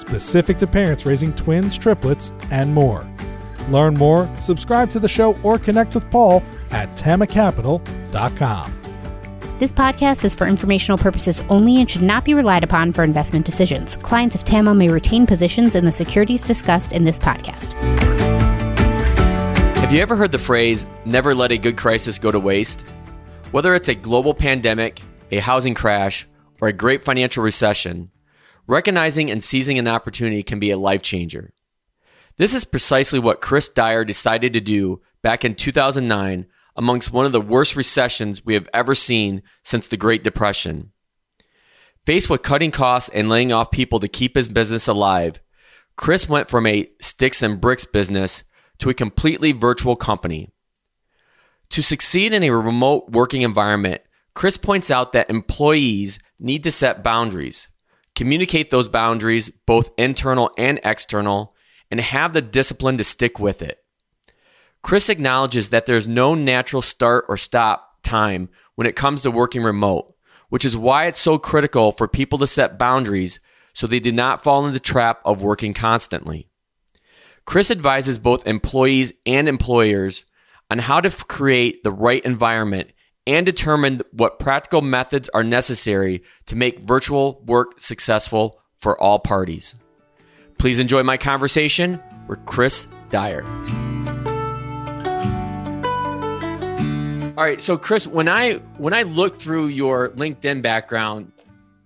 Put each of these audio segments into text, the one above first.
specific to parents raising twins, triplets, and more. Learn more, subscribe to the show, or connect with Paul at tamacapital.com. This podcast is for informational purposes only and should not be relied upon for investment decisions. Clients of TAMA may retain positions in the securities discussed in this podcast. Have you ever heard the phrase, never let a good crisis go to waste? Whether it's a global pandemic, a housing crash, or a great financial recession, Recognizing and seizing an opportunity can be a life changer. This is precisely what Chris Dyer decided to do back in 2009 amongst one of the worst recessions we have ever seen since the Great Depression. Faced with cutting costs and laying off people to keep his business alive, Chris went from a sticks and bricks business to a completely virtual company. To succeed in a remote working environment, Chris points out that employees need to set boundaries communicate those boundaries, both internal and external, and have the discipline to stick with it. Chris acknowledges that there's no natural start or stop time when it comes to working remote, which is why it's so critical for people to set boundaries so they do not fall into the trap of working constantly. Chris advises both employees and employers on how to create the right environment and determine what practical methods are necessary to make virtual work successful for all parties. Please enjoy my conversation with Chris Dyer. All right, so Chris, when I when I look through your LinkedIn background,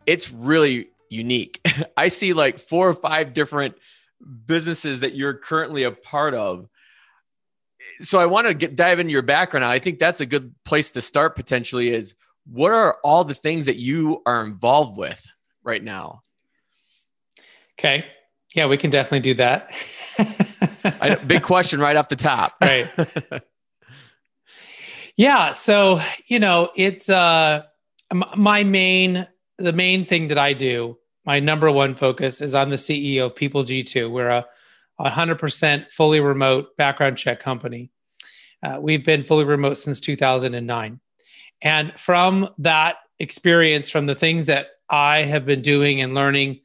it's really unique. I see like four or five different businesses that you're currently a part of so I want to get dive into your background. I think that's a good place to start potentially is what are all the things that you are involved with right now? Okay. Yeah, we can definitely do that. I, big question right off the top. Right. yeah. So, you know, it's uh, my main, the main thing that I do, my number one focus is I'm the CEO of People G2. We're a 100% fully remote background check company. Uh, we've been fully remote since 2009. And from that experience, from the things that I have been doing and learning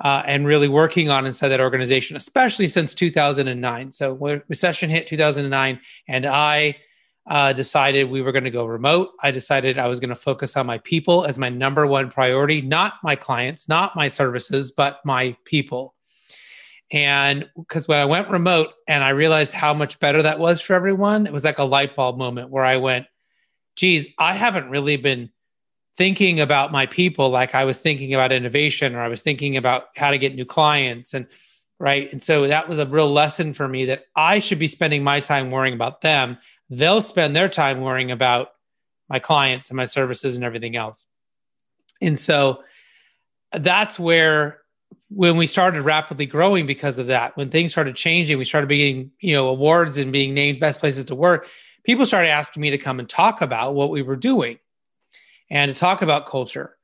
uh, and really working on inside that organization, especially since 2009. So, recession hit 2009, and I uh, decided we were going to go remote. I decided I was going to focus on my people as my number one priority, not my clients, not my services, but my people. And because when I went remote and I realized how much better that was for everyone, it was like a light bulb moment where I went, geez, I haven't really been thinking about my people like I was thinking about innovation or I was thinking about how to get new clients and right. And so that was a real lesson for me that I should be spending my time worrying about them. They'll spend their time worrying about my clients and my services and everything else. And so that's where when we started rapidly growing because of that, when things started changing, we started getting, you know, awards and being named best places to work. People started asking me to come and talk about what we were doing and to talk about culture.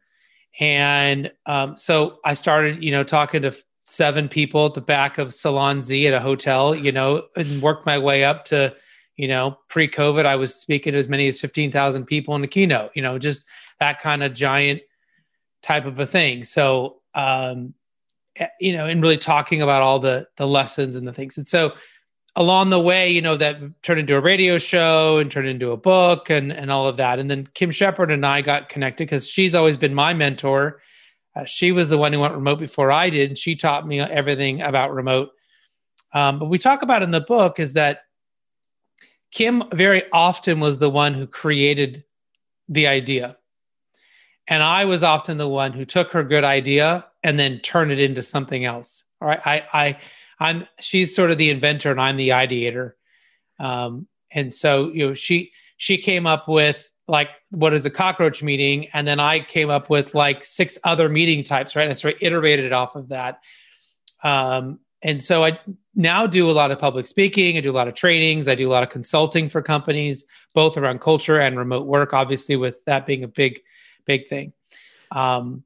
And um, so I started, you know, talking to seven people at the back of Salon Z at a hotel, you know, and worked my way up to, you know, pre COVID, I was speaking to as many as 15,000 people in the keynote, you know, just that kind of giant type of a thing. So, um, you know, and really talking about all the the lessons and the things. And so along the way, you know, that turned into a radio show and turned into a book and and all of that. And then Kim Shepard and I got connected because she's always been my mentor. Uh, she was the one who went remote before I did, and she taught me everything about remote. Um, but we talk about in the book is that Kim very often was the one who created the idea. And I was often the one who took her good idea and then turn it into something else. All right. I, I, I'm, she's sort of the inventor and I'm the ideator. Um, and so, you know, she, she came up with like what is a cockroach meeting. And then I came up with like six other meeting types, right? And so I iterated off of that. Um, and so I now do a lot of public speaking. I do a lot of trainings. I do a lot of consulting for companies, both around culture and remote work. Obviously, with that being a big, big thing. Um,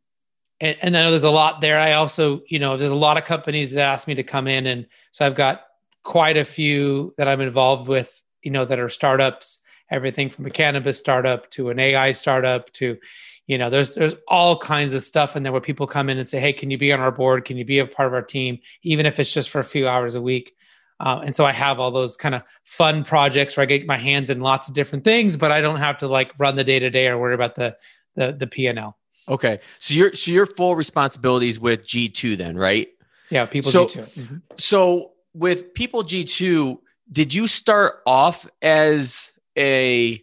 and, and I know there's a lot there. I also, you know, there's a lot of companies that ask me to come in, and so I've got quite a few that I'm involved with. You know, that are startups. Everything from a cannabis startup to an AI startup to you know there's there's all kinds of stuff in there where people come in and say hey can you be on our board can you be a part of our team even if it's just for a few hours a week uh, and so i have all those kind of fun projects where i get my hands in lots of different things but i don't have to like run the day to day or worry about the the the p&l okay. So your so your full responsibilities with g2 then right? Yeah people so, g2 mm-hmm. so with people g2 did you start off as a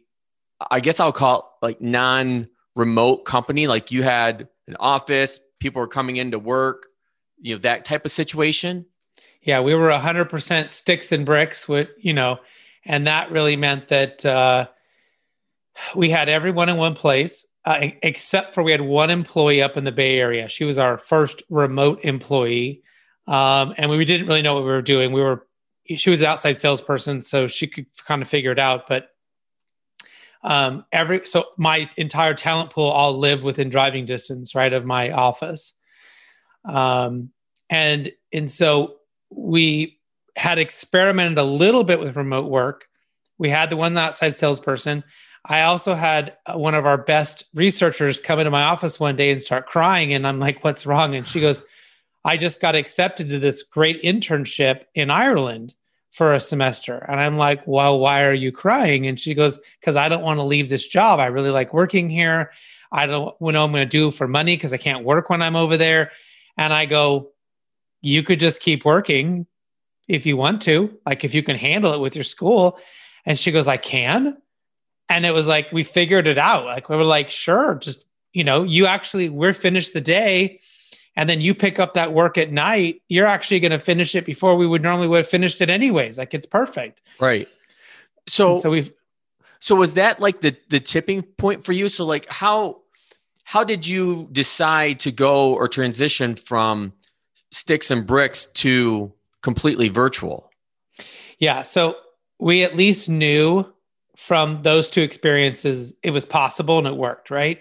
i guess i'll call it like non remote company? Like you had an office people were coming into work you know that type of situation? Yeah we were 100% sticks and bricks with you know and that really meant that uh, we had everyone in one place uh, except for we had one employee up in the bay area. She was our first remote employee. Um, and we didn't really know what we were doing. We were she was an outside salesperson so she could kind of figure it out but um, every so my entire talent pool all lived within driving distance right of my office. Um, and and so we had experimented a little bit with remote work. We had the one outside salesperson i also had uh, one of our best researchers come into my office one day and start crying and i'm like what's wrong and she goes i just got accepted to this great internship in ireland for a semester. And I'm like, well, why are you crying? And she goes, because I don't want to leave this job. I really like working here. I don't know what I'm going to do for money because I can't work when I'm over there. And I go, you could just keep working if you want to, like if you can handle it with your school. And she goes, I can. And it was like, we figured it out. Like, we were like, sure, just, you know, you actually, we're finished the day and then you pick up that work at night, you're actually going to finish it before we would normally would have finished it anyways. Like it's perfect. Right. So, and so we've, so was that like the, the tipping point for you? So like how, how did you decide to go or transition from sticks and bricks to completely virtual? Yeah. So we at least knew from those two experiences it was possible and it worked, right?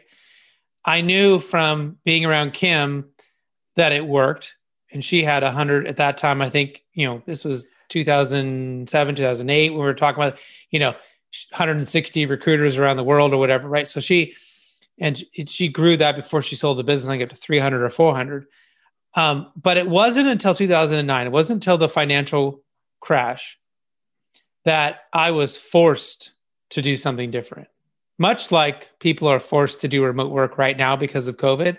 I knew from being around Kim that it worked. And she had a hundred at that time. I think, you know, this was 2007, 2008, when we were talking about, you know, 160 recruiters around the world or whatever. Right. So she, and she grew that before she sold the business, I get to 300 or 400. Um, but it wasn't until 2009, it wasn't until the financial crash that I was forced to do something different. Much like people are forced to do remote work right now because of COVID,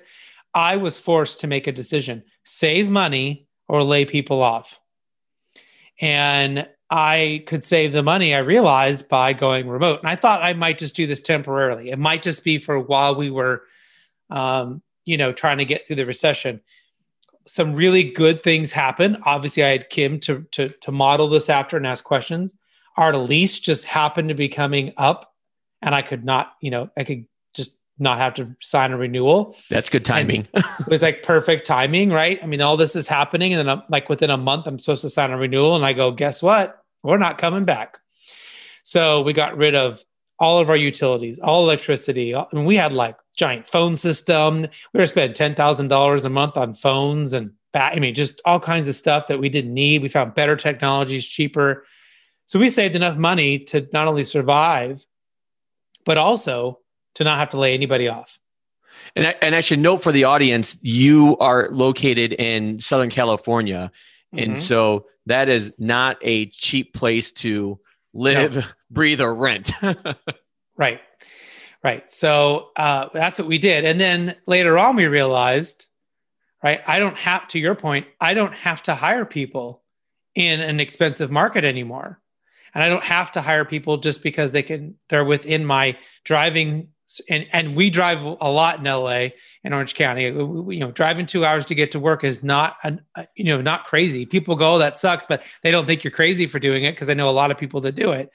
I was forced to make a decision save money or lay people off. And I could save the money, I realized, by going remote. And I thought I might just do this temporarily. It might just be for while we were, um, you know, trying to get through the recession. Some really good things happened. Obviously, I had Kim to, to, to model this after and ask questions. Our lease just happened to be coming up, and I could not, you know, I could just not have to sign a renewal. That's good timing. it was like perfect timing, right? I mean, all this is happening, and then I'm, like within a month, I'm supposed to sign a renewal, and I go, guess what? We're not coming back. So we got rid of all of our utilities, all electricity. I mean, we had like giant phone system. We were spending ten thousand dollars a month on phones and. I mean, just all kinds of stuff that we didn't need. We found better technologies, cheaper. So we saved enough money to not only survive, but also to not have to lay anybody off. And I, and I should note for the audience, you are located in Southern California. Mm-hmm. And so that is not a cheap place to live, no. breathe, or rent. right. Right. So uh, that's what we did. And then later on, we realized, right, I don't have, to your point, I don't have to hire people in an expensive market anymore. And I don't have to hire people just because they can, they're within my driving and and we drive a lot in LA in Orange County. You know, driving two hours to get to work is not an, you know not crazy. People go, oh, that sucks, but they don't think you're crazy for doing it because I know a lot of people that do it.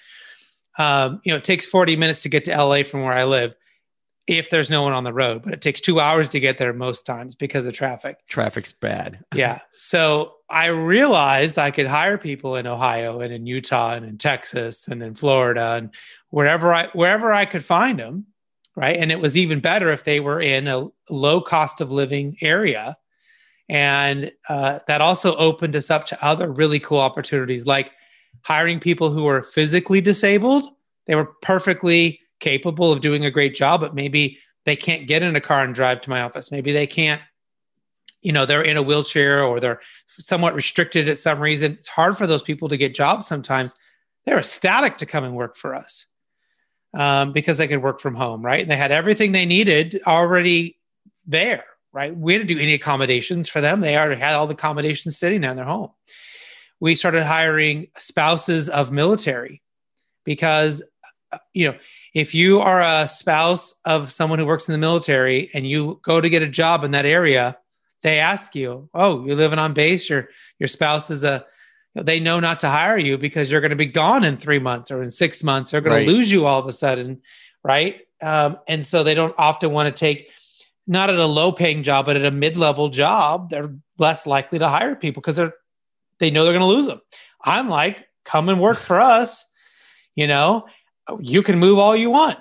Um, you know, it takes 40 minutes to get to LA from where I live if there's no one on the road, but it takes two hours to get there most times because of traffic. Traffic's bad. yeah. So I realized I could hire people in Ohio and in Utah and in Texas and in Florida and wherever I wherever I could find them, right? And it was even better if they were in a low cost of living area. And uh, that also opened us up to other really cool opportunities, like hiring people who are physically disabled. They were perfectly capable of doing a great job, but maybe they can't get in a car and drive to my office. Maybe they can't you know they're in a wheelchair or they're somewhat restricted at some reason. It's hard for those people to get jobs sometimes. They're ecstatic to come and work for us um, because they could work from home right? And they had everything they needed already there right? We didn't do any accommodations for them. They already had all the accommodations sitting there in their home. We started hiring spouses of military because uh, you know if you are a spouse of someone who works in the military and you go to get a job in that area they ask you, "Oh, you're living on base. Your your spouse is a." They know not to hire you because you're going to be gone in three months or in six months. They're going right. to lose you all of a sudden, right? Um, and so they don't often want to take not at a low paying job, but at a mid level job. They're less likely to hire people because they're they know they're going to lose them. I'm like, come and work for us. You know, you can move all you want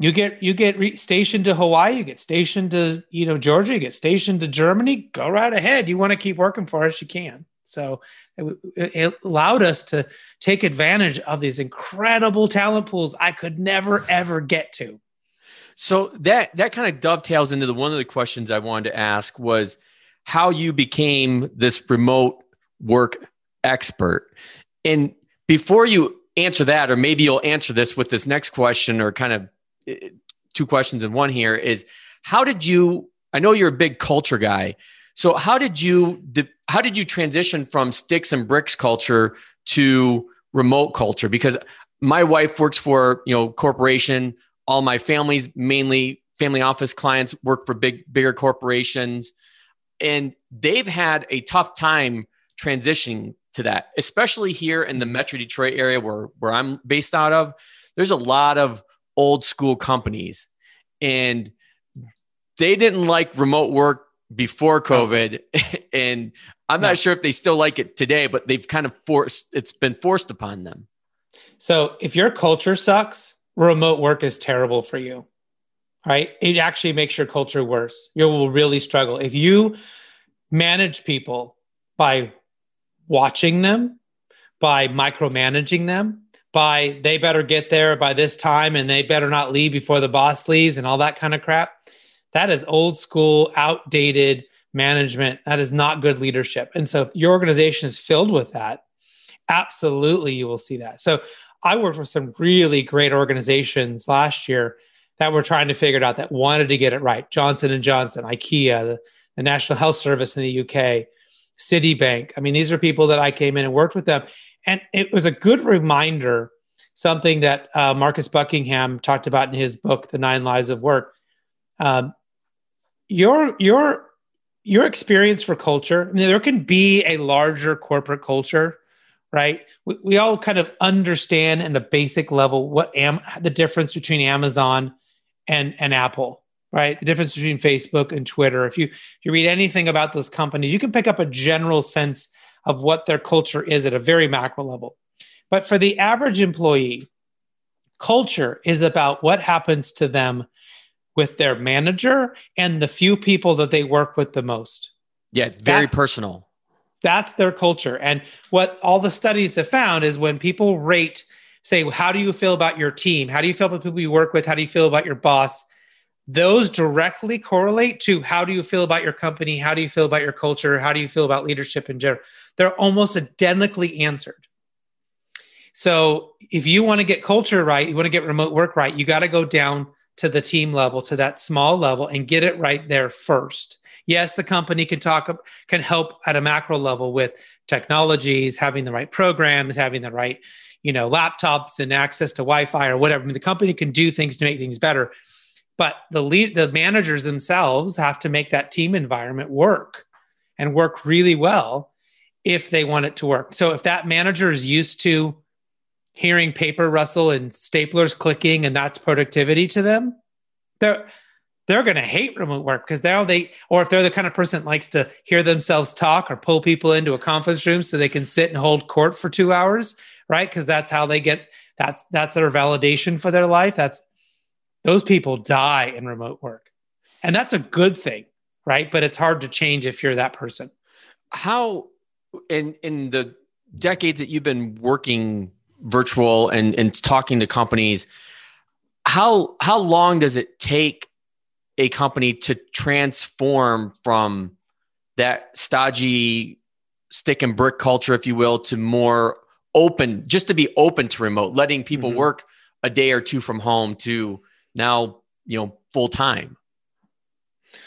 you get you get re- stationed to Hawaii, you get stationed to you know Georgia, you get stationed to Germany. Go right ahead. You want to keep working for us, you can. So it, it allowed us to take advantage of these incredible talent pools I could never ever get to. So that that kind of dovetails into the one of the questions I wanted to ask was how you became this remote work expert. And before you answer that, or maybe you'll answer this with this next question, or kind of Uh, two questions in one here is how did you i know you're a big culture guy. So how did you how did you transition from sticks and bricks culture to remote culture? Because my wife works for you know corporation. All my family's mainly family office clients work for big bigger corporations. And they've had a tough time transitioning to that especially here in the metro detroit area where where i'm based out of. There's a lot of old school companies and they didn't like remote work before COVID. and I'm not sure if they still like it today, but they've kind of forced it's been forced upon them. So if your culture sucks, remote work is terrible for you. Right? It actually makes your culture worse. You will really struggle. If you manage people by watching them, by micromanaging them, by they better get there by this time and they better not leave before the boss leaves and all that kind of crap. That is old school, outdated management. That is not good leadership. And so if your organization is filled with that, absolutely you will see that. So I worked with some really great organizations last year that were trying to figure it out that wanted to get it right. Johnson and Johnson, IKEA, the, the National Health Service in the UK, Citibank. I mean, these are people that I came in and worked with them and it was a good reminder, something that uh, Marcus Buckingham talked about in his book, The Nine Lies of Work. Um, your your your experience for culture. I mean, there can be a larger corporate culture, right? We, we all kind of understand in a basic level what am the difference between Amazon and and Apple, right? The difference between Facebook and Twitter. If you if you read anything about those companies, you can pick up a general sense of what their culture is at a very macro level. But for the average employee, culture is about what happens to them with their manager and the few people that they work with the most. Yeah, it's very that's, personal. That's their culture. And what all the studies have found is when people rate, say, how do you feel about your team? How do you feel about people you work with? How do you feel about your boss? Those directly correlate to how do you feel about your company? How do you feel about your culture? How do you feel about leadership in general? They're almost identically answered. So if you want to get culture right, you want to get remote work right, you got to go down to the team level, to that small level and get it right there first. Yes, the company can talk, can help at a macro level with technologies, having the right programs, having the right, you know, laptops and access to Wi-Fi or whatever. I mean, the company can do things to make things better but the lead the managers themselves have to make that team environment work and work really well if they want it to work so if that manager is used to hearing paper rustle and staplers clicking and that's productivity to them they're they're going to hate remote work because now they, or if they're the kind of person that likes to hear themselves talk or pull people into a conference room so they can sit and hold court for two hours, right? Because that's how they get that's that's their validation for their life. That's those people die in remote work, and that's a good thing, right? But it's hard to change if you're that person. How in in the decades that you've been working virtual and and talking to companies how how long does it take a company to transform from that stodgy stick and brick culture if you will to more open just to be open to remote letting people mm-hmm. work a day or two from home to now you know full time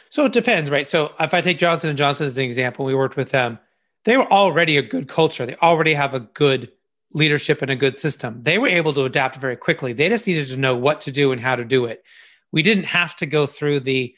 so it depends right so if i take johnson and johnson as an example we worked with them they were already a good culture they already have a good leadership and a good system. They were able to adapt very quickly. They just needed to know what to do and how to do it. We didn't have to go through the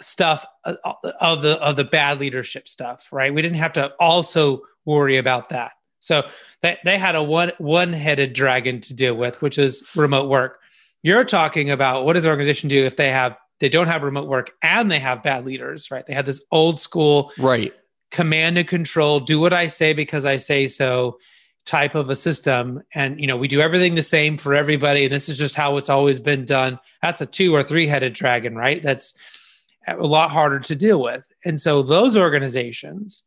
stuff uh, of the of the bad leadership stuff, right? We didn't have to also worry about that. So they, they had a one one-headed dragon to deal with, which is remote work. You're talking about what does an organization do if they have they don't have remote work and they have bad leaders, right? They have this old school right. command and control, do what I say because I say so type of a system. And you know we do everything the same for everybody. And this is just how it's always been done. That's a two or three headed dragon right? That's a lot harder to deal with. And so those organizations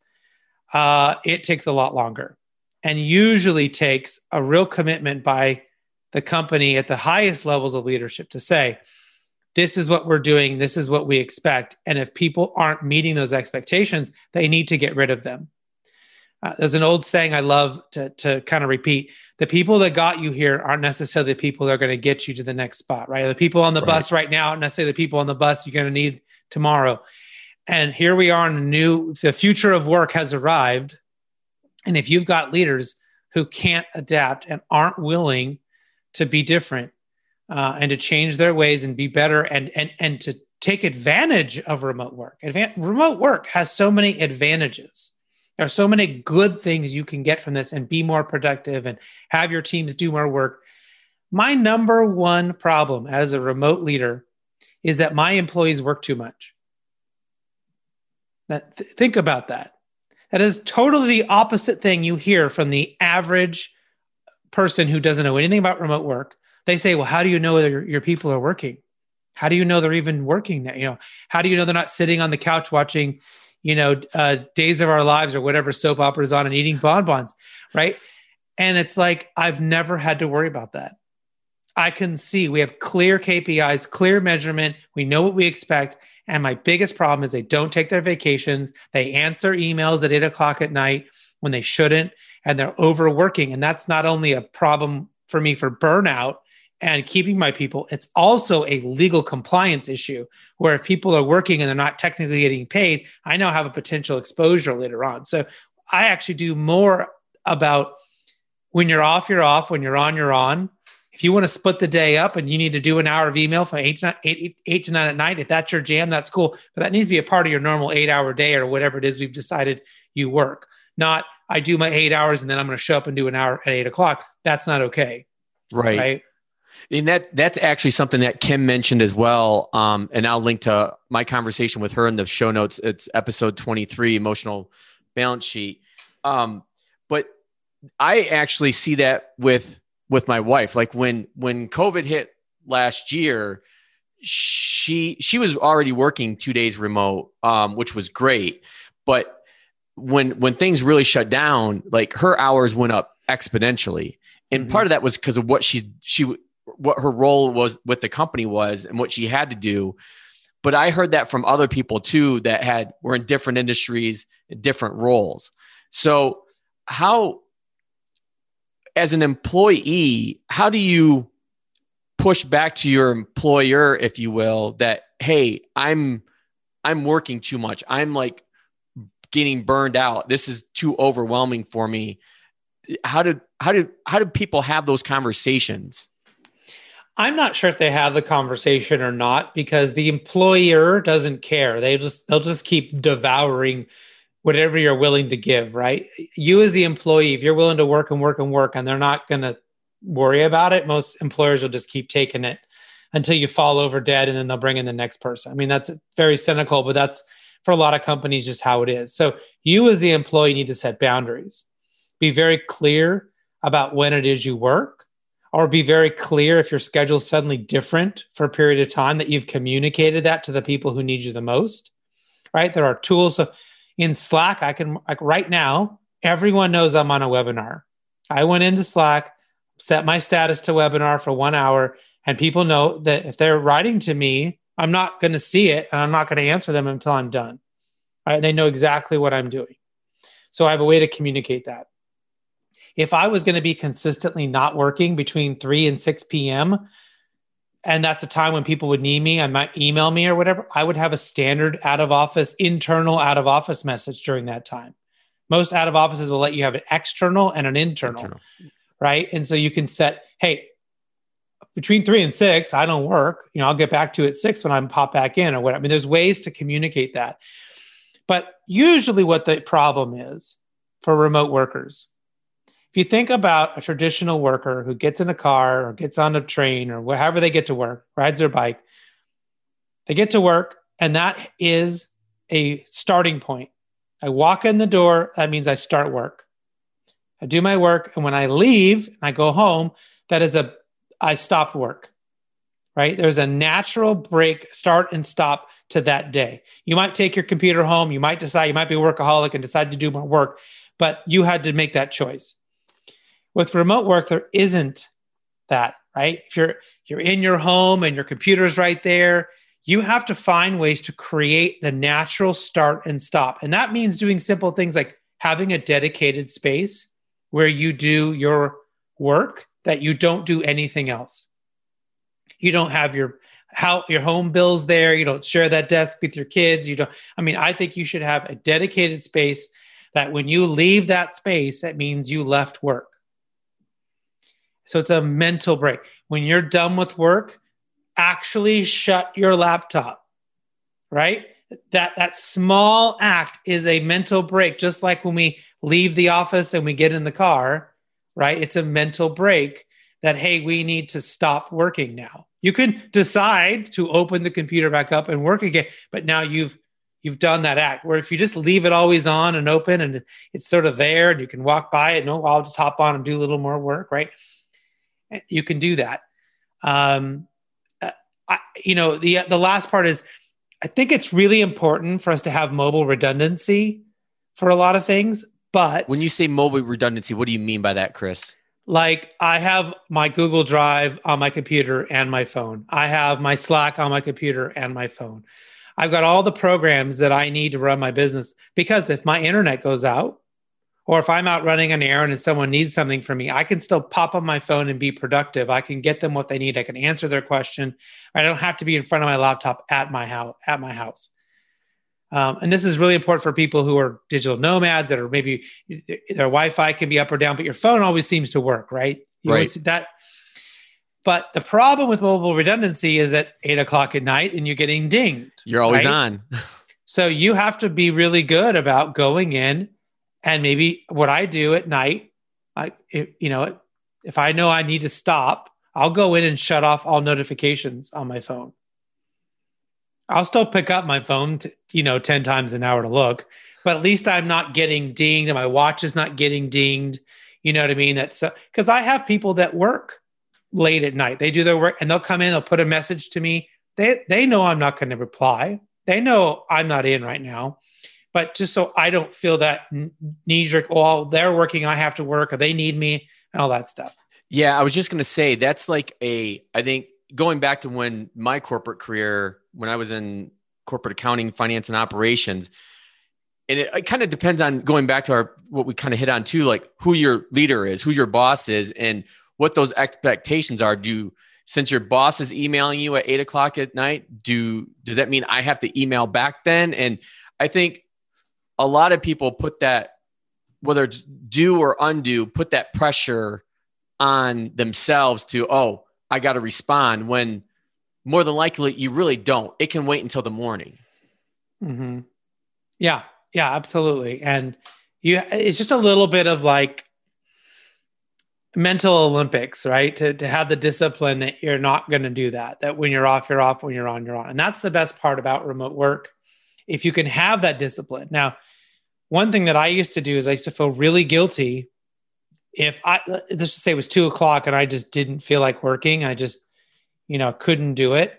uh, it takes a lot longer and usually takes a real commitment by the company at the highest levels of leadership to say this is what we're doing this is what we expect and if people aren't meeting those expectations they need to get rid of them uh, there's an old saying I love to, to kind of repeat. The people that got you here aren't necessarily the people that are going to get you to the next spot, right? The people on the right. bus right now aren't necessarily the people on the bus you're going to need tomorrow. And here we are in a new, the future of work has arrived. And if you've got leaders who can't adapt and aren't willing to be different uh, and to change their ways and be better and, and, and to take advantage of remote work, Advan- remote work has so many advantages there are so many good things you can get from this and be more productive and have your teams do more work. My number one problem as a remote leader is that my employees work too much. That, th- think about that. That is totally the opposite thing you hear from the average person who doesn't know anything about remote work. They say, "Well, how do you know your, your people are working? How do you know they're even working there? You know, how do you know they're not sitting on the couch watching you know, uh, Days of Our Lives or whatever soap opera is on and eating bonbons, right? And it's like, I've never had to worry about that. I can see we have clear KPIs, clear measurement. We know what we expect. And my biggest problem is they don't take their vacations. They answer emails at eight o'clock at night when they shouldn't, and they're overworking. And that's not only a problem for me for burnout, and keeping my people, it's also a legal compliance issue where if people are working and they're not technically getting paid, I now have a potential exposure later on. So I actually do more about when you're off, you're off. When you're on, you're on. If you want to split the day up and you need to do an hour of email from eight to, nine, eight, eight to nine at night, if that's your jam, that's cool. But that needs to be a part of your normal eight hour day or whatever it is we've decided you work. Not I do my eight hours and then I'm going to show up and do an hour at eight o'clock. That's not okay. Right. Right. And that that's actually something that Kim mentioned as well. Um, and I'll link to my conversation with her in the show notes. It's episode 23, emotional balance sheet. Um, but I actually see that with with my wife. Like when when COVID hit last year, she she was already working two days remote, um, which was great. But when when things really shut down, like her hours went up exponentially. And mm-hmm. part of that was because of what she she what her role was with the company was and what she had to do but i heard that from other people too that had were in different industries different roles so how as an employee how do you push back to your employer if you will that hey i'm i'm working too much i'm like getting burned out this is too overwhelming for me how did how did how did people have those conversations I'm not sure if they have the conversation or not because the employer doesn't care. They just they'll just keep devouring whatever you're willing to give, right? You as the employee, if you're willing to work and work and work and they're not going to worry about it, most employers will just keep taking it until you fall over dead and then they'll bring in the next person. I mean, that's very cynical, but that's for a lot of companies just how it is. So you as the employee need to set boundaries. Be very clear about when it is you work or be very clear if your schedule is suddenly different for a period of time that you've communicated that to the people who need you the most. Right? There are tools so in Slack I can like right now everyone knows I'm on a webinar. I went into Slack, set my status to webinar for 1 hour and people know that if they're writing to me, I'm not going to see it and I'm not going to answer them until I'm done. Right? They know exactly what I'm doing. So I have a way to communicate that. If I was going to be consistently not working between 3 and 6 p.m., and that's a time when people would need me, I might email me or whatever, I would have a standard out of office, internal out of office message during that time. Most out of offices will let you have an external and an internal, internal. right? And so you can set, hey, between three and six, I don't work. You know, I'll get back to it at six when I'm pop back in or what. I mean, there's ways to communicate that. But usually, what the problem is for remote workers, if you think about a traditional worker who gets in a car or gets on a train or wherever they get to work, rides their bike, they get to work, and that is a starting point. I walk in the door, that means I start work. I do my work, and when I leave and I go home, that is a I stopped work, right? There's a natural break, start and stop to that day. You might take your computer home. You might decide, you might be a workaholic and decide to do more work, but you had to make that choice. With remote work, there isn't that, right? If you're you're in your home and your computer's right there, you have to find ways to create the natural start and stop. And that means doing simple things like having a dedicated space where you do your work that you don't do anything else. You don't have your how your home bills there. You don't share that desk with your kids. You don't. I mean, I think you should have a dedicated space that when you leave that space, that means you left work. So it's a mental break. When you're done with work, actually shut your laptop. Right? That that small act is a mental break just like when we leave the office and we get in the car right? It's a mental break that, hey, we need to stop working now. You can decide to open the computer back up and work again, but now you've you've done that act. Where if you just leave it always on and open and it's sort of there and you can walk by it, no, I'll just hop on and do a little more work, right? You can do that. Um, uh, I, you know, the the last part is, I think it's really important for us to have mobile redundancy for a lot of things, but when you say mobile redundancy, what do you mean by that, Chris? Like I have my Google Drive on my computer and my phone. I have my Slack on my computer and my phone. I've got all the programs that I need to run my business because if my internet goes out or if I'm out running an errand and someone needs something from me, I can still pop on my phone and be productive. I can get them what they need. I can answer their question. I don't have to be in front of my laptop at my house at my house. Um, and this is really important for people who are digital nomads that are maybe their Wi-Fi can be up or down, but your phone always seems to work, right? You right. that. But the problem with mobile redundancy is at eight o'clock at night and you're getting dinged. You're always right? on. so you have to be really good about going in and maybe what I do at night, I you know, if I know I need to stop, I'll go in and shut off all notifications on my phone. I'll still pick up my phone, to, you know, 10 times an hour to look, but at least I'm not getting dinged and my watch is not getting dinged. You know what I mean? That's because I have people that work late at night. They do their work and they'll come in, they'll put a message to me. They, they know I'm not going to reply. They know I'm not in right now. But just so I don't feel that knee jerk, oh, they're working, I have to work, or they need me, and all that stuff. Yeah, I was just going to say that's like a, I think going back to when my corporate career, when I was in corporate accounting, finance, and operations, and it, it kind of depends on going back to our what we kind of hit on too, like who your leader is, who your boss is, and what those expectations are. Do since your boss is emailing you at eight o'clock at night, do does that mean I have to email back then? And I think a lot of people put that, whether it's do or undo, put that pressure on themselves to, oh, I got to respond when more than likely you really don't. It can wait until the morning. Mm-hmm. Yeah. Yeah, absolutely. And you, it's just a little bit of like mental Olympics, right? To, to have the discipline that you're not going to do that, that when you're off, you're off, when you're on, you're on. And that's the best part about remote work. If you can have that discipline. Now, one thing that I used to do is I used to feel really guilty if I, let's just say it was two o'clock and I just didn't feel like working, I just, you know, couldn't do it,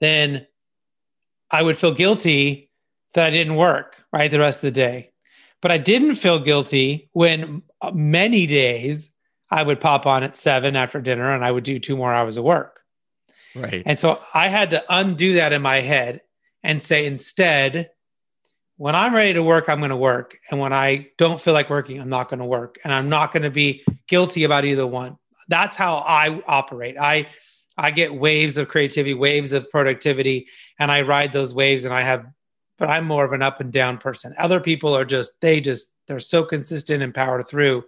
then I would feel guilty that I didn't work, right, the rest of the day. But I didn't feel guilty when uh, many days I would pop on at seven after dinner and I would do two more hours of work. Right. And so I had to undo that in my head and say, instead, when I'm ready to work, I'm going to work. And when I don't feel like working, I'm not going to work. And I'm not going to be guilty about either one. That's how I operate. I, I get waves of creativity, waves of productivity, and I ride those waves and I have but I'm more of an up and down person. Other people are just they just they're so consistent and power through,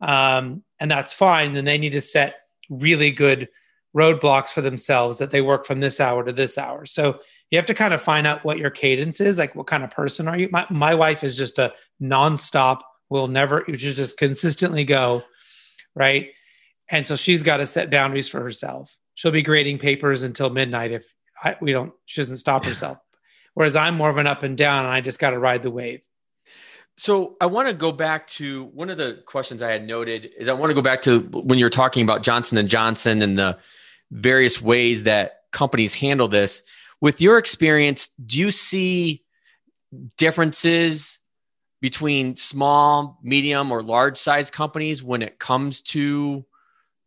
um, and that's fine. Then they need to set really good roadblocks for themselves that they work from this hour to this hour. So you have to kind of find out what your cadence is, like what kind of person are you. My my wife is just a nonstop. Will never you just consistently go, right? And so she's got to set boundaries for herself. She'll be grading papers until midnight if I, we don't. She doesn't stop herself. Whereas I'm more of an up and down and I just got to ride the wave. So I want to go back to one of the questions I had noted is I want to go back to when you're talking about Johnson and Johnson and the various ways that companies handle this. With your experience, do you see differences between small, medium, or large size companies when it comes to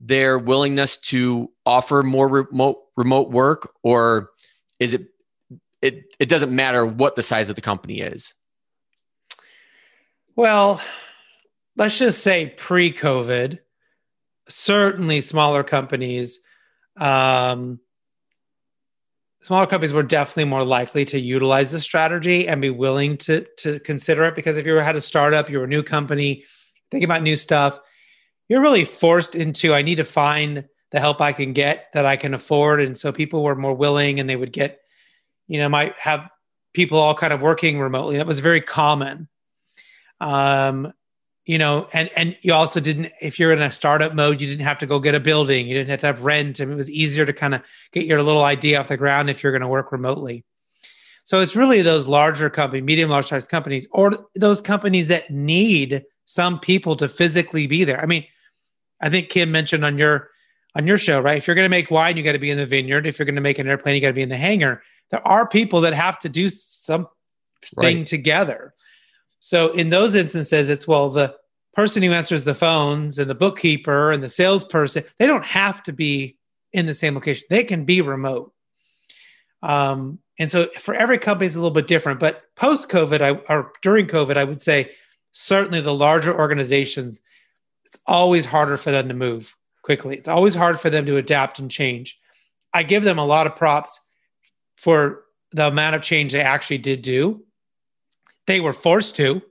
their willingness to offer more remote remote work, or is it it it doesn't matter what the size of the company is. Well, let's just say pre-COVID, certainly smaller companies, um, smaller companies were definitely more likely to utilize the strategy and be willing to to consider it because if you had a startup, you're a new company, thinking about new stuff, you're really forced into I need to find the help I can get that I can afford, and so people were more willing and they would get you know, might have people all kind of working remotely. That was very common. Um, you know, and and you also didn't if you're in a startup mode, you didn't have to go get a building, you didn't have to have rent, and it was easier to kind of get your little idea off the ground if you're going to work remotely. So it's really those larger company, medium large size companies, or those companies that need some people to physically be there. I mean, I think Kim mentioned on your on your show, right? If you're going to make wine, you got to be in the vineyard. If you're going to make an airplane, you got to be in the hangar there are people that have to do something right. together. So in those instances, it's well, the person who answers the phones and the bookkeeper and the salesperson, they don't have to be in the same location. They can be remote. Um, and so for every company, it's a little bit different. But post COVID, or during COVID, I would say certainly the larger organizations, it's always harder for them to move quickly. It's always hard for them to adapt and change. I give them a lot of props for the amount of change they actually did do. They were forced to,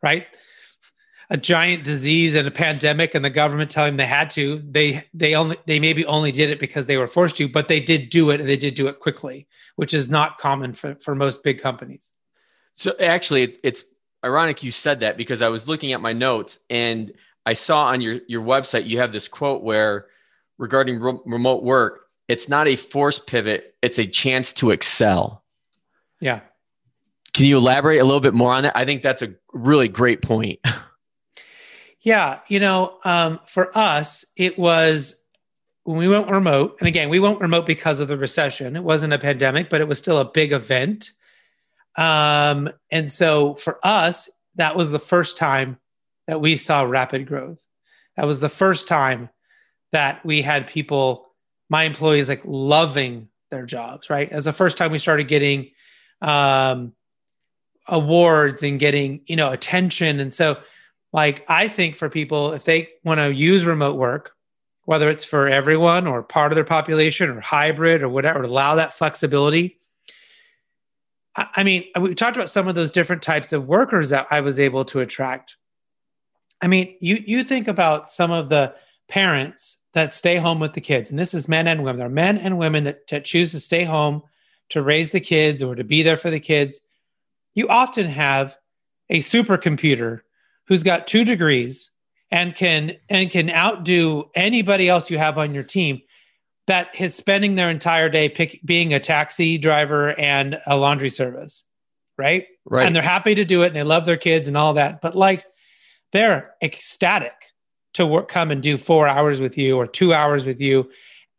right? A giant disease and a pandemic, and the government telling them they had to. They they only they maybe only did it because they were forced to, but they did do it, and they did do it quickly, which is not common for for most big companies. So actually, it's ironic you said that because I was looking at my notes and I saw on your your website you have this quote where regarding re- remote work it's not a force pivot, it's a chance to excel. Yeah. Can you elaborate a little bit more on that? I think that's a really great point. yeah. You know, um, for us, it was when we went remote, and again, we went remote because of the recession. It wasn't a pandemic, but it was still a big event. Um, and so for us, that was the first time that we saw rapid growth. That was the first time that we had people my employees like loving their jobs, right? As the first time we started getting um, awards and getting, you know, attention. And so, like, I think for people, if they want to use remote work, whether it's for everyone or part of their population or hybrid or whatever, allow that flexibility. I, mean, we talked about some of those different types of workers that I was able to attract. I mean, you you think about some of the parents that stay home with the kids, and this is men and women. There are men and women that, that choose to stay home to raise the kids or to be there for the kids. You often have a supercomputer who's got two degrees and can and can outdo anybody else you have on your team that is spending their entire day pick, being a taxi driver and a laundry service right Right. and they're happy to do it and they love their kids and all that but like they're ecstatic to work come and do four hours with you or two hours with you.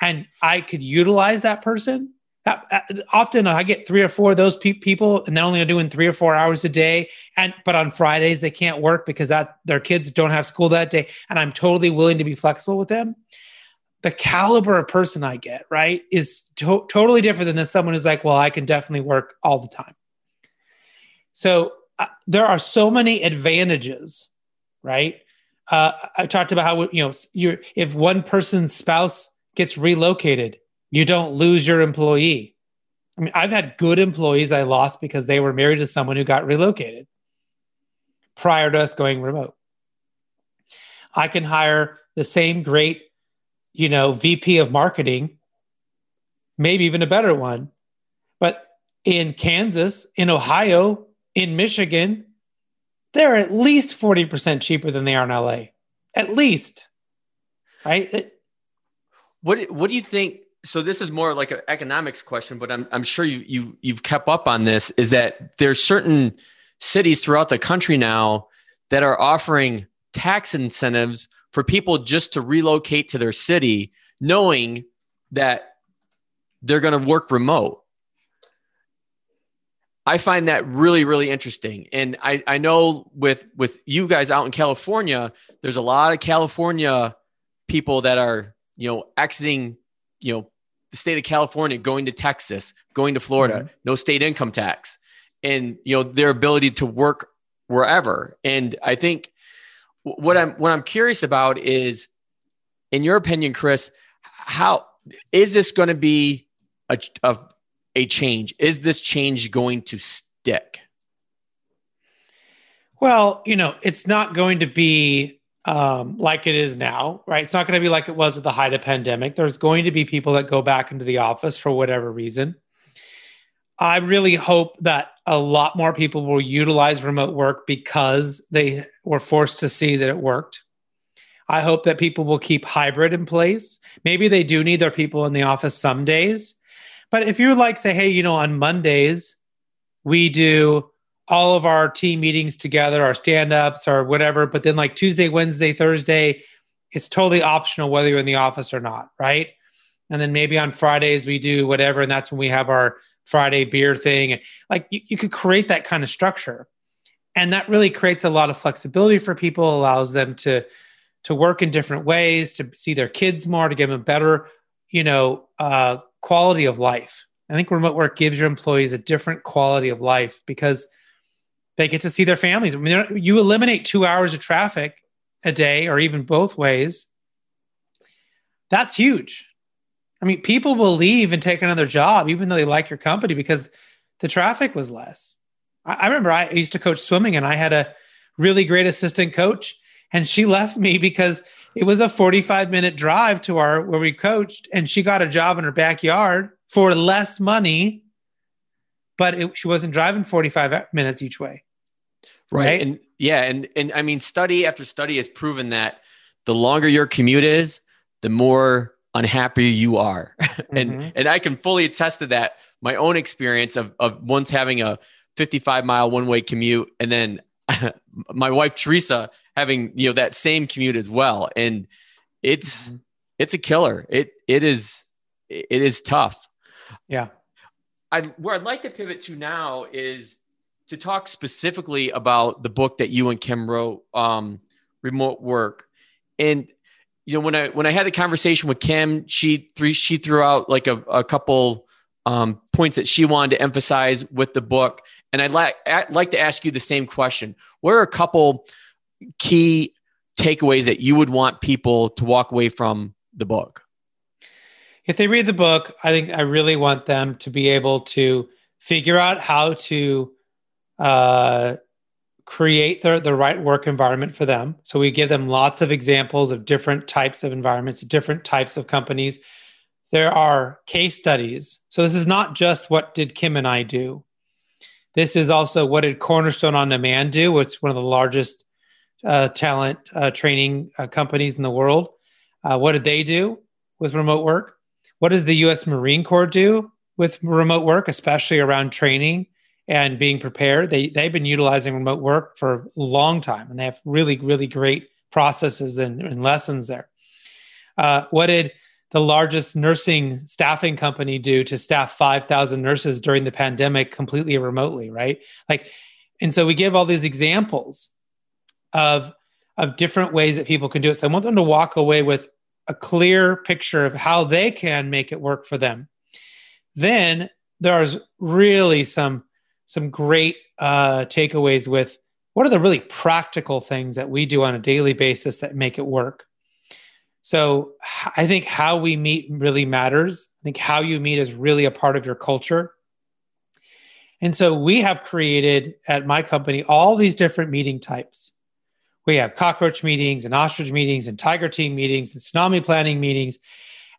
And i could utilize that person. That, uh, often i get three or four of those pe- people and they're only doing three or four hours a day. And but on fridays they can't work because that their kids don't have school that day and i'm totally willing to be flexible with them. The caliber of person i get right is to- totally different than someone who's like well i can definitely work all the time. So uh, there are so many advantages, right? Uh, I talked about how you know you if one person's spouse gets relocated, you don't lose your employee. I mean, I've had good employees I lost because they were married to someone who got relocated prior to us going remote. I can hire the same great, you know, VP of marketing, maybe even a better one, but in Kansas, in Ohio, in Michigan, they're at least 40% cheaper than they are in LA. At least. Right? It- What What do you think? So this is more like an economics question, but I'm I'm sure you you you've kept up on this. Is that there's certain cities throughout the country now that are offering tax incentives for people just to relocate to their city, knowing that they're going to work remote. I find that really, really interesting. And I, I know with with you guys out in California, there's a lot of California people that are, you know, exiting, you know, the state of California, going to Texas, going to Florida, Mhm. no state income tax, and you know, their ability to work wherever. And I think what I'm what I'm curious about is, in your opinion, Chris, how is this going to be a, a a change? Is this change going to stick? Well, you know, it's not going to be um, like it is now, right? It's not going to be like it was at the height of pandemic. There's going to be people that go back into the office for whatever reason. I really hope that a lot more people will utilize remote work because they were forced to see that it worked. I hope that people will keep hybrid in place. Maybe they do need their people in the office some days. But if you're like, say, hey, you know, on Mondays, we do all of our team meetings together, our stand ups or whatever. But then, like Tuesday, Wednesday, Thursday, it's totally optional whether you're in the office or not, right? And then maybe on Fridays, we do whatever. And that's when we have our Friday beer thing. Like you, you could create that kind of structure. And that really creates a lot of flexibility for people, allows them to to work in different ways, to see their kids more, to give them better, you know, uh, quality of life. I think remote work gives your employees a different quality of life because they get to see their families. I mean, you eliminate two hours of traffic a day or even both ways. That's huge. I mean, people will leave and take another job, even though they like your company, because the traffic was less. I, I remember I used to coach swimming and I had a really great assistant coach, and she left me because it was a 45 minute drive to our where we coached, and she got a job in her backyard for less money, but it, she wasn't driving 45 minutes each way. Right. Right. And yeah, and and I mean study after study has proven that the longer your commute is, the more unhappy you are. and Mhm. and I can fully attest to that. My own experience of of once having a 55 mile one way commute and then my wife Teresa having, you know, that same commute as well. And it's Mhm. it's a killer. It it is it is tough. Yeah. I where I'd like to pivot to now is to talk specifically about the book that you and Kim wrote, um, remote work. And you know, when I when I had the conversation with Kim, she three she threw out like a, a couple um, points that she wanted to emphasize with the book. And I'd like I'd like to ask you the same question. What are a couple key takeaways that you would want people to walk away from the book? if they read the book, I think I really want them to be able to figure out how to uh, create the, the right work environment for them. So we give them lots of examples of different types of environments, different types of companies. There are case studies. So this is not just what did Kim and I do. This is also what did Cornerstone OnDemand do, is one of the largest uh, talent uh, training uh, companies in the world. Uh, what did they do with remote work? What does the U.S. Marine Corps do with remote work, especially around training and being prepared? They they've been utilizing remote work for a long time, and they have really really great processes and, and lessons there. Uh, what did the largest nursing staffing company do to staff 5,000 nurses during the pandemic completely remotely, right? Like, and so we give all these examples of, of different ways that people can do it. So I want them to walk away with a clear picture of how they can make it work for them. Then there's really some, some great uh, takeaways with what are the really practical things that we do on a daily basis that make it work so I think how we meet really matters. I think how you meet is really a part of your culture. And so we have created at my company all these different meeting types. We have cockroach meetings and ostrich meetings and tiger team meetings and tsunami planning meetings.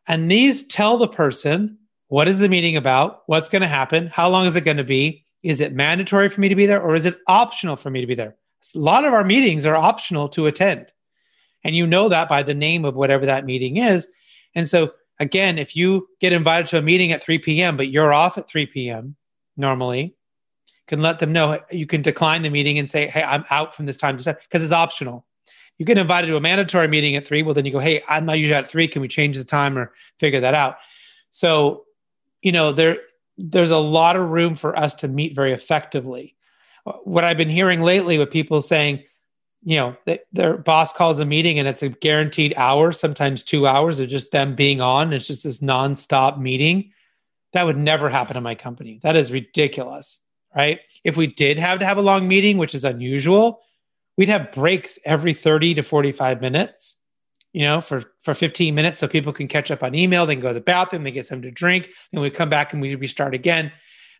And these tell the person what is the meeting about, what's going to happen, how long is it going to be, is it mandatory for me to be there or is it optional for me to be there? A lot of our meetings are optional to attend. And you know that by the name of whatever that meeting is. And so, again, if you get invited to a meeting at 3 p.m., but you're off at 3 p.m. normally, can let them know you can decline the meeting and say, Hey, I'm out from this time to because it's optional. You get invited to a mandatory meeting at three. Well, then you go, Hey, I'm not usually at three. Can we change the time or figure that out? So, you know, there, there's a lot of room for us to meet very effectively. What I've been hearing lately with people saying, you know, their boss calls a meeting and it's a guaranteed hour, sometimes two hours of just them being on. It's just this nonstop meeting. That would never happen in my company. That is ridiculous, right? If we did have to have a long meeting, which is unusual, we'd have breaks every 30 to 45 minutes, you know, for, for 15 minutes so people can catch up on email, then go to the bathroom, they get something to drink, then we come back and we restart again.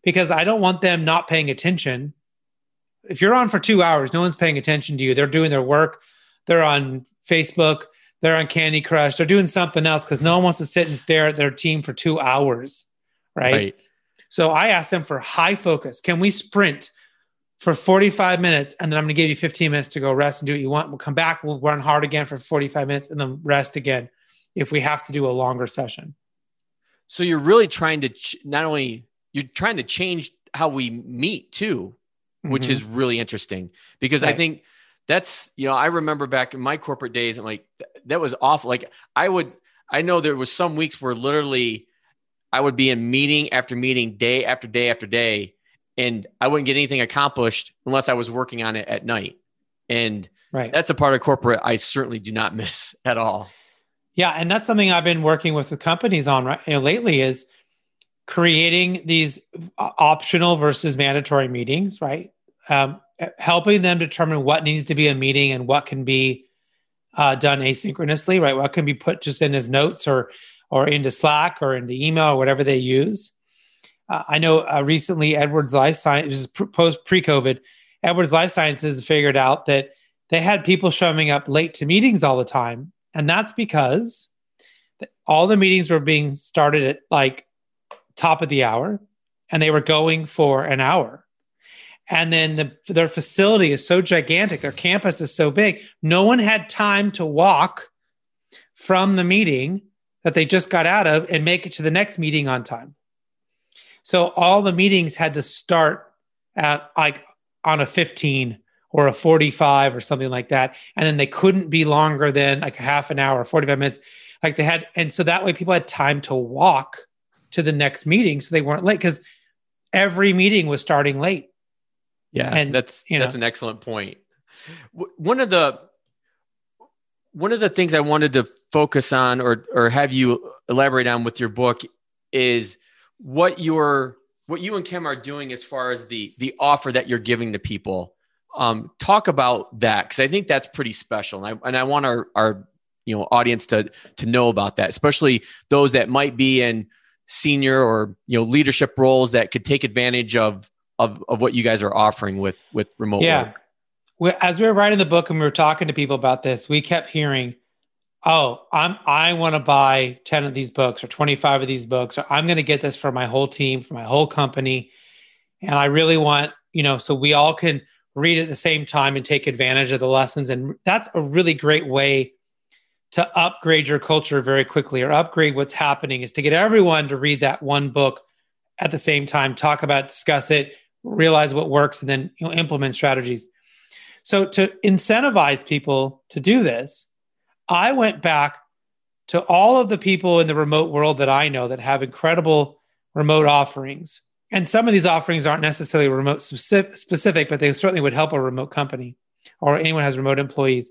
Because I don't want them not paying attention if you're on for two hours, no one's paying attention to you. They're doing their work. They're on Facebook. They're on Candy Crush. They're doing something else because no one wants to sit and stare at their team for two hours. Right? right. So I asked them for high focus. Can we sprint for 45 minutes and then I'm going to give you 15 minutes to go rest and do what you want? We'll come back. We'll run hard again for 45 minutes and then rest again if we have to do a longer session. So you're really trying to ch- not only you're trying to change how we meet too which mm-hmm. is really interesting because right. I think that's you know I remember back in my corporate days I'm like that was awful like I would I know there was some weeks where literally I would be in meeting after meeting day after day after day and I wouldn't get anything accomplished unless I was working on it at night. And right. that's a part of corporate I certainly do not miss at all. Yeah and that's something I've been working with the companies on right you know, lately is creating these optional versus mandatory meetings right? Um, helping them determine what needs to be a meeting and what can be uh, done asynchronously, right? What can be put just in as notes or or into Slack or into email or whatever they use. Uh, I know uh, recently Edwards Lifesciences, post pre COVID, Edwards Lifesciences figured out that they had people showing up late to meetings all the time, and that's because all the meetings were being started at like top of the hour, and they were going for an hour and then the, their facility is so gigantic their campus is so big no one had time to walk from the meeting that they just got out of and make it to the next meeting on time. So all the meetings had to start at like on a 15 or a 45 or something like that. And then they couldn't be longer than like a half an hour 45 minutes. Like they had and so that way people had time to walk to the next meeting so they weren't late because every meeting was starting late. Yeah, and that's you know, that's an excellent point. One of the one of the things I wanted to focus on or or have you elaborate on with your book is what your what you and Kim are doing as far as the the offer that you're giving to people. Um, talk about that because I think that's pretty special, and I and I want our our you know audience to to know about that, especially those that might be in senior or you know leadership roles that could take advantage of of, of what you guys are offering with with remote yeah. work. As we were writing the book and we were talking to people about this, we kept hearing, "Oh, I'm I want to buy ten of these books or twenty five of these books, or I'm going to get this for my whole team, for my whole company, and I really want you know, so we all can read at the same time and take advantage of the lessons. And that's a really great way to upgrade your culture very quickly or upgrade what's happening is to get everyone to read that one book at the same time, talk about, discuss it, realize what works, and then you know, implement strategies. So to incentivize people to do this, I went back to all of the people in the remote world that I know that have incredible remote offerings. And some of these offerings aren't necessarily remote specific, but they certainly would help a remote company or anyone has remote employees.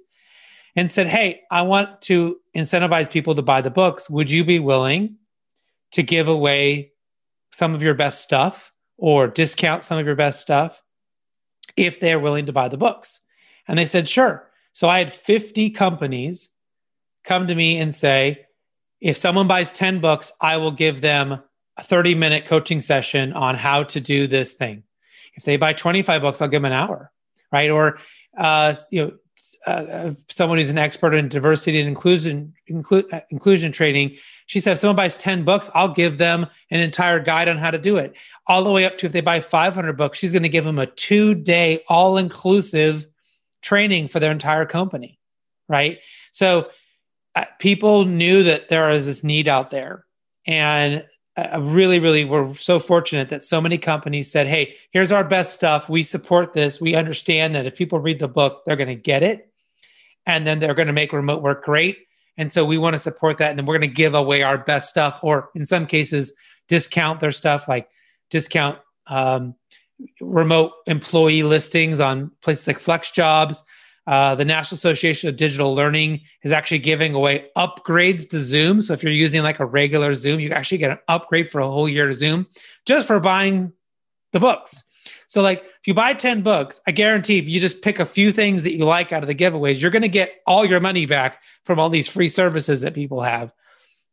And said, Hey, I want to incentivize people to buy the books. Would you be willing to give away some of your best stuff or discount some of your best stuff if they're willing to buy the books? And they said, Sure. So I had 50 companies come to me and say, if someone buys 10 books, I will give them a 30 minute coaching session on how to do this thing. If they buy 25 books, I'll give them an hour, right? Or, uh, you know, uh, uh someone who's an expert in diversity and inclusion inclu- uh, inclusion training. She said, if someone buys 10 books, I'll give them an entire guide on how to do it. All the way up to if they buy 500 books, she's going to give them a two day all inclusive training for their entire company, right? So uh, people knew that there was this need out there. And uh, really, really, we're so fortunate that so many companies said, Hey, here's our best stuff. We support this. We understand that if people read the book, they're going to get it. And then they're going to make remote work great. And so we want to support that. And then we're going to give away our best stuff, or in some cases, discount their stuff, like discount um, remote employee listings on places like FlexJobs. Uh, the National Association of Digital Learning is actually giving away upgrades to Zoom. So if you're using like a regular Zoom, you actually get an upgrade for a whole year to Zoom just for buying the books. So like if you buy 10 books, I guarantee if you just pick a few things that you like out of the giveaways, you're going to get all your money back from all these free services that people have.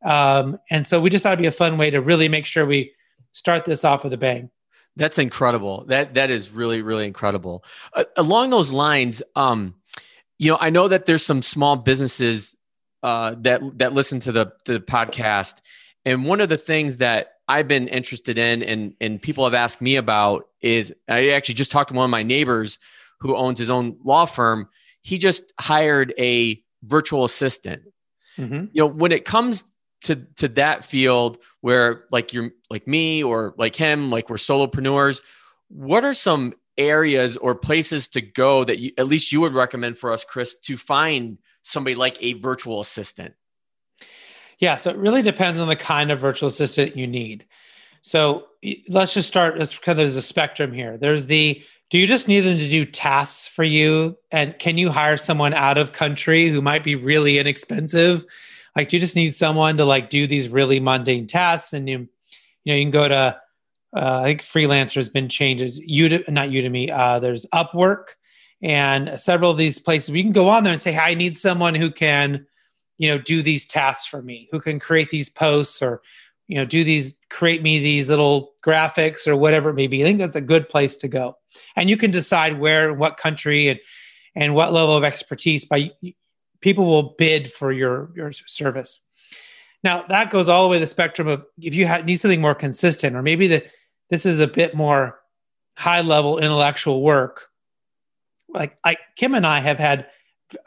Um, and so we just thought it'd be a fun way to really make sure we start this off with a bang. That's incredible. That that is really really incredible. Uh, along those lines, um, you know, I know that there's some small businesses uh, that that listen to the the podcast, and one of the things that I've been interested in, and and people have asked me about, is I actually just talked to one of my neighbors who owns his own law firm. He just hired a virtual assistant. Mm-hmm. You know, when it comes to to that field where like you're like me or like him, like we're solopreneurs, what are some areas or places to go that you, at least you would recommend for us, Chris, to find somebody like a virtual assistant? Yeah, so it really depends on the kind of virtual assistant you need. So let's just start. Let's because there's a spectrum here. There's the do you just need them to do tasks for you, and can you hire someone out of country who might be really inexpensive? Like, do you just need someone to like do these really mundane tasks, and you, you know, you can go to uh, I think freelancer has been changed. Udemy, not Udemy. Uh, there's Upwork and several of these places. We can go on there and say, hey, I need someone who can, you know, do these tasks for me, who can create these posts or, you know, do these, create me these little graphics or whatever it may be. I think that's a good place to go. And you can decide where, what country, and and what level of expertise. By people will bid for your your service. Now that goes all the way to the spectrum of if you need something more consistent, or maybe the this is a bit more high level intellectual work. Like I, Kim and I have had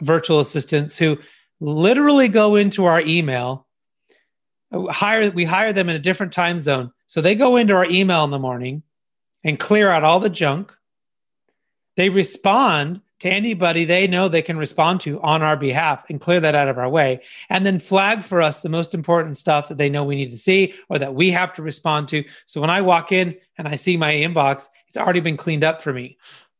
virtual assistants who literally go into our email hire we hire them in a different time zone so they go into our email in the morning and clear out all the junk they respond to anybody they know they can respond to on our behalf and clear that out of our way. And then flag for us the most important stuff that they know we need to see or that we have to respond to. So when i walk in and i see my inbox it's already been cleaned up for me.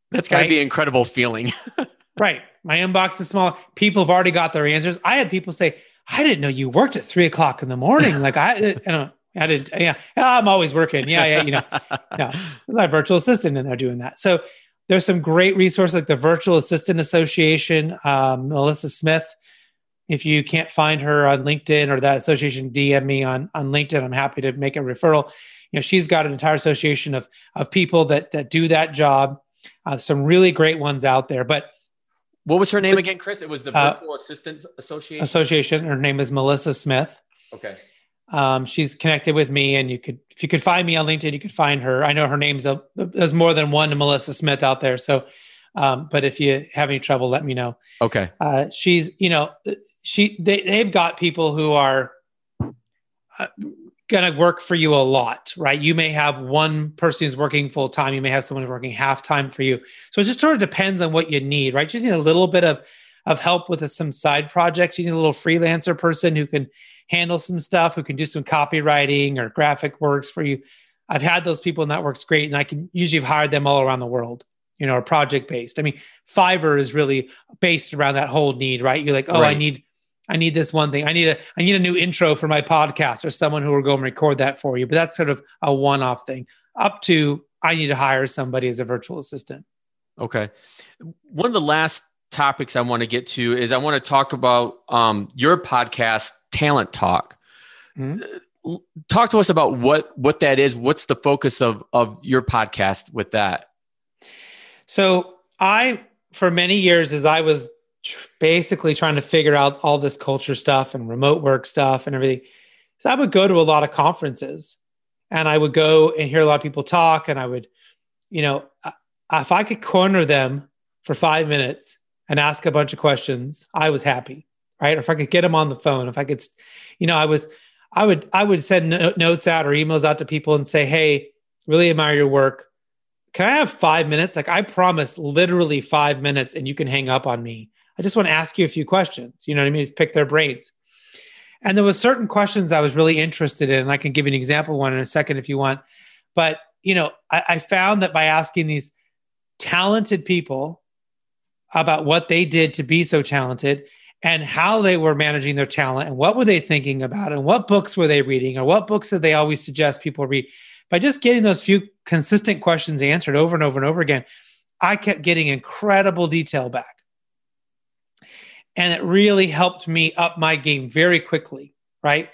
That's got to right? be an incredible feeling. Right. My inbox is small. People have already got their answers. I had people say i didn't know you worked at three o'clock in the morning. Like i uh, you know I didn't, Yeah, I'm always working. Yeah, yeah. You know, no, there's my virtual assistant in there doing that. So there's some great resources like the Virtual Assistant Association, um, Melissa Smith. If you can't find her on LinkedIn or that association, DM me on, on LinkedIn. I'm happy to make a referral. You know, she's got an entire association of, of people that, that do that job. Uh, some really great ones out there. But what was her name again, Chris? It was the uh, Virtual uh, Assistants Association. Association. Her name is Melissa Smith. Okay. Um, she's connected with me, and you could, if you could find me on LinkedIn, you could find her. I know her name's a, there's more than one Melissa Smith out there, so Um, but if you have any trouble, let me know. Okay. Uh, she's, you know, she they they've got people who are uh, going to work for you a lot, right? You may have one person who's working full time. You may have someone who's working half time for you. So it just sort of depends on what you need, right? You just need a little bit of of help with some side projects. You need a little freelancer person who can handle some stuff, who can do some copywriting or graphic works for you. I've had those people and that works great. And I can usually have hired them all around the world, you know, or project based. I mean, Fiverr is really based around that whole need, right? You're like, oh, right. I need I need this one thing. I need a I need a new intro for my podcast or someone who will go and record that for you. But that's sort of a one-off thing. Up to I need to hire somebody as a virtual assistant. Okay. One of the last topics I want to get to is I want to talk about um, your podcast, Talent Talk. Mm-hmm. Talk to us about what what that is. What's the focus of of your podcast with that? So I, for many years, as I was basically trying to figure out all this culture stuff and remote work stuff and everything. So I would go to a lot of conferences and I would go and hear a lot of people talk and I would, you know, if I could corner them for five minutes and ask a bunch of questions, I was happy, right? If I could get them on the phone, if I could, you know, I was, I would, I would send notes out or emails out to people and say, Hey, really admire your work. Can I have five minutes? Like I promise literally five minutes and you can hang up on me I just want to ask you a few questions. You know what I mean? Pick their brains. And there was certain questions I was really interested in. And I can give you an example one in a second if you want. But you know, I, I found that by asking these talented people about what they did to be so talented and how they were managing their talent and what were they thinking about and what books were they reading or what books did they always suggest people read. By just getting those few consistent questions answered over and over and over again i kept getting incredible detail back. And it really helped me up my game very quickly right?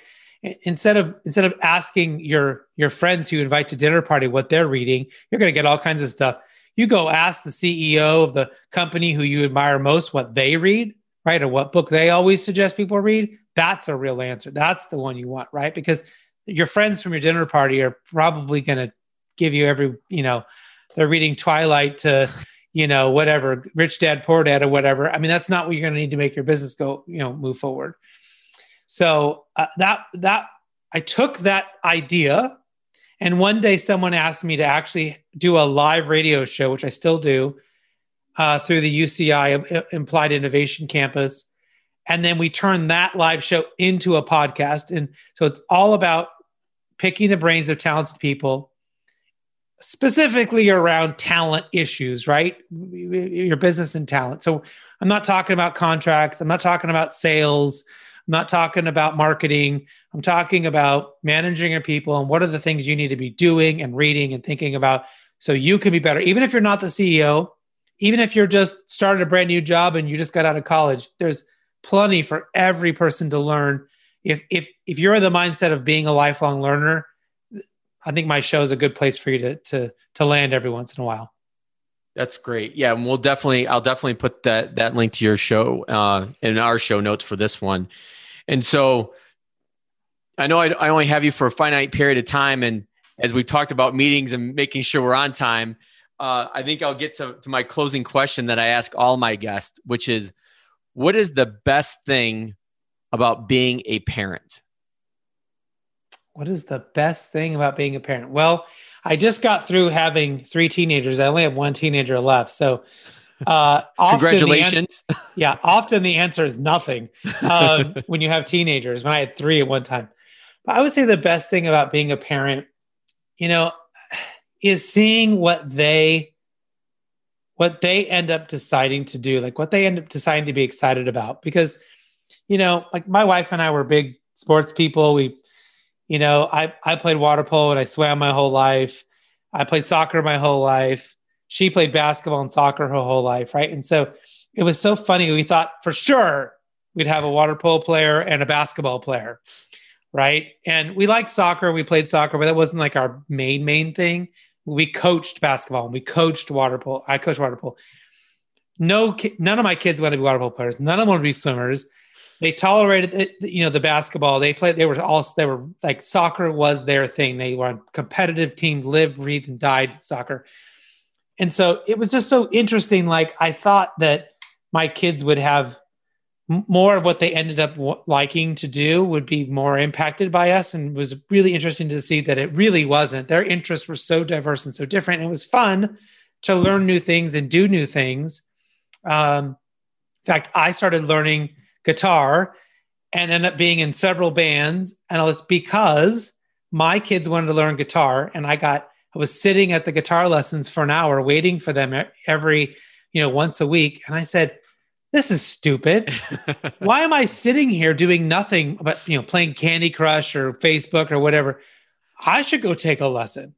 Instead of instead of asking your your friends who invite to dinner party what they're reading you're going to get all kinds of stuff you go ask the ceo of the company who you admire most what they read right or what book they always suggest people read that's a real answer that's the one you want right because your friends from your dinner party are probably going to give you every you know they're reading twilight to you know, whatever, rich dad, poor dad, or whatever. I mean, that's not what you're going to need to make your business go, you know, move forward. So uh, that that I took that idea, and one day someone asked me to actually do a live radio show, which I still do uh, through the UCI Applied Innovation Campus, and then we turned that live show into a podcast. And so it's all about picking the brains of talented people specifically around talent issues, right? Your business and talent. So I'm not talking about contracts. I'm not talking about sales. I'm not talking about marketing. I'm talking about managing your people and what are the things you need to be doing and reading and thinking about so you can be better. Even if you're not the CEO, even if you're just started a brand new job and you just got out of college, there's plenty for every person to learn. If if if you're in the mindset of being a lifelong learner, I think my show is a good place for you to to to land every once in a while. That's great. Yeah, and we'll definitely I'll definitely put that that link to your show uh, in our show notes for this one. And so I know I, I only have you for a finite period of time, and as we've talked about meetings and making sure we're on time, uh, I think I'll get to, to my closing question that I ask all my guests, which is, what is the best thing about being a parent? What is the best thing about being a parent? Well, I just got through having three teenagers. I only have one teenager left. So, uh, congratulations. An- yeah, often the answer is nothing um, when you have teenagers. When I had three at one time, but I would say the best thing about being a parent, you know, is seeing what they what they end up deciding to do, like what they end up deciding to be excited about. Because, you know, like my wife and I were big sports people. We you know, I, I played water polo and I swam my whole life. I played soccer my whole life. She played basketball and soccer her whole life, right? And so it was so funny. We thought for sure we'd have a water polo player and a basketball player, right? And we liked soccer. We played soccer, but that wasn't like our main main thing. We coached basketball and we coached water polo. I coached water polo. No, none of my kids want to be water polo players. None of them want to be swimmers they tolerated you know the basketball they played they were all they were like soccer was their thing they were a competitive team lived breathed and died soccer and so it was just so interesting. Like I thought that my kids would have more of what they ended up liking to do would be more impacted by us. And was really interesting to see that it really wasn't. Their interests were so diverse and so different. It was fun to learn new things and do new things. Um, in fact i started learning guitar and ended up being in several bands and all this because my kids wanted to learn guitar and i got i was sitting at the guitar lessons for an hour waiting for them every you know once a week and i said this is stupid. Why am I sitting here doing nothing but, you know, playing Candy Crush or Facebook or whatever? I should go take a lesson.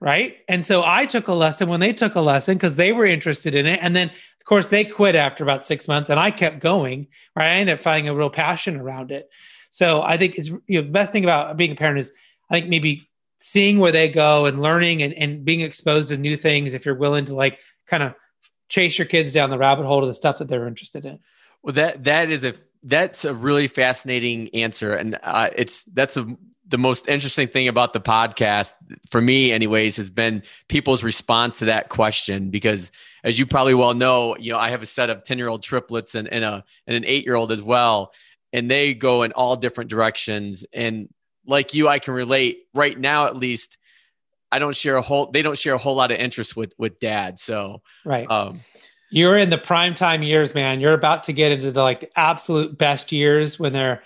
Right. And so I took a lesson when they took a lesson because they were interested in it. And then, of course, they quit after about six months and I kept going. Right. I ended up finding a real passion around it. So I think it's, you know, the best thing about being a parent is I think maybe seeing where they go and learning and, and being exposed to new things if you're willing to like kind of chase your kids down the rabbit hole to the stuff that they're interested in. Well, that that is a that's a really fascinating answer, and uh, it's that's a the most interesting thing about the podcast for me anyways has been people's response to that question because as you probably well know you know i have a set of 10 year old triplets and, and a and an 8 year old as well and they go in all different directions and like you i can relate right now at least I don't share a whole they don't share a whole lot of interest with with dad. So right. Um, you're in the prime time years, man. You're about to get into the like absolute best years when they're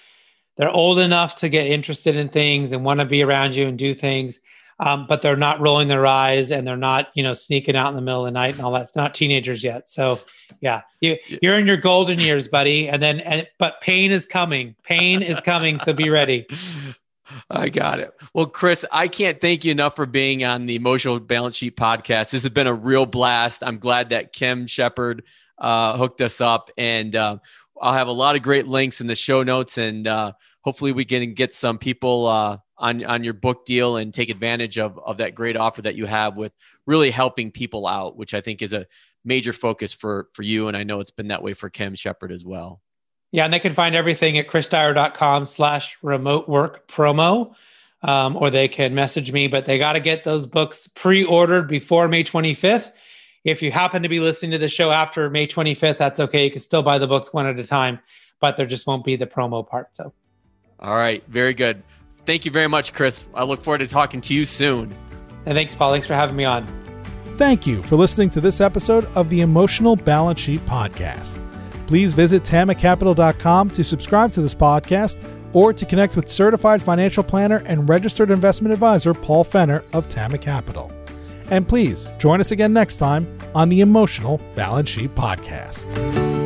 they're old enough to get interested in things and want to be around you and do things. Um, but they're not rolling their eyes and they're not, you know, sneaking out in the middle of the night and all that. It's not teenagers yet. So yeah, you, you're in your golden years, buddy. And then, and, but pain is coming. Pain is coming. So be ready. I got it. Well, Chris, I can't thank you enough for being on the Emotional Balance Sheet podcast. This has been a real blast. I'm glad that Kim Shepard uh, hooked us up, and uh, I'll have a lot of great links in the show notes, and uh, hopefully we can get some people uh, on on your book deal and take advantage of of that great offer that you have with really helping people out, which I think is a major focus for for you, and I know it's been that way for Kim Shepard as well. Yeah, and they can find everything at chrisdyer.com slash remote work promo. Um, or they can message me, but they got to get those books pre-ordered before May 25th. If you happen to be listening to the show after May 25th, that's okay. You can still buy the books one at a time, but there just won't be the promo part. So, all right, very good. Thank you very much, Chris. I look forward to talking to you soon. And thanks, Paul. Thanks for having me on. Thank you for listening to this episode of the Emotional Balance Sheet Podcast. Please visit tamacapital.com to subscribe to this podcast or to connect with certified financial planner and registered investment advisor Paul Fenner of Tama Capital. And please join us again next time on the Emotional Balance Sheet Podcast.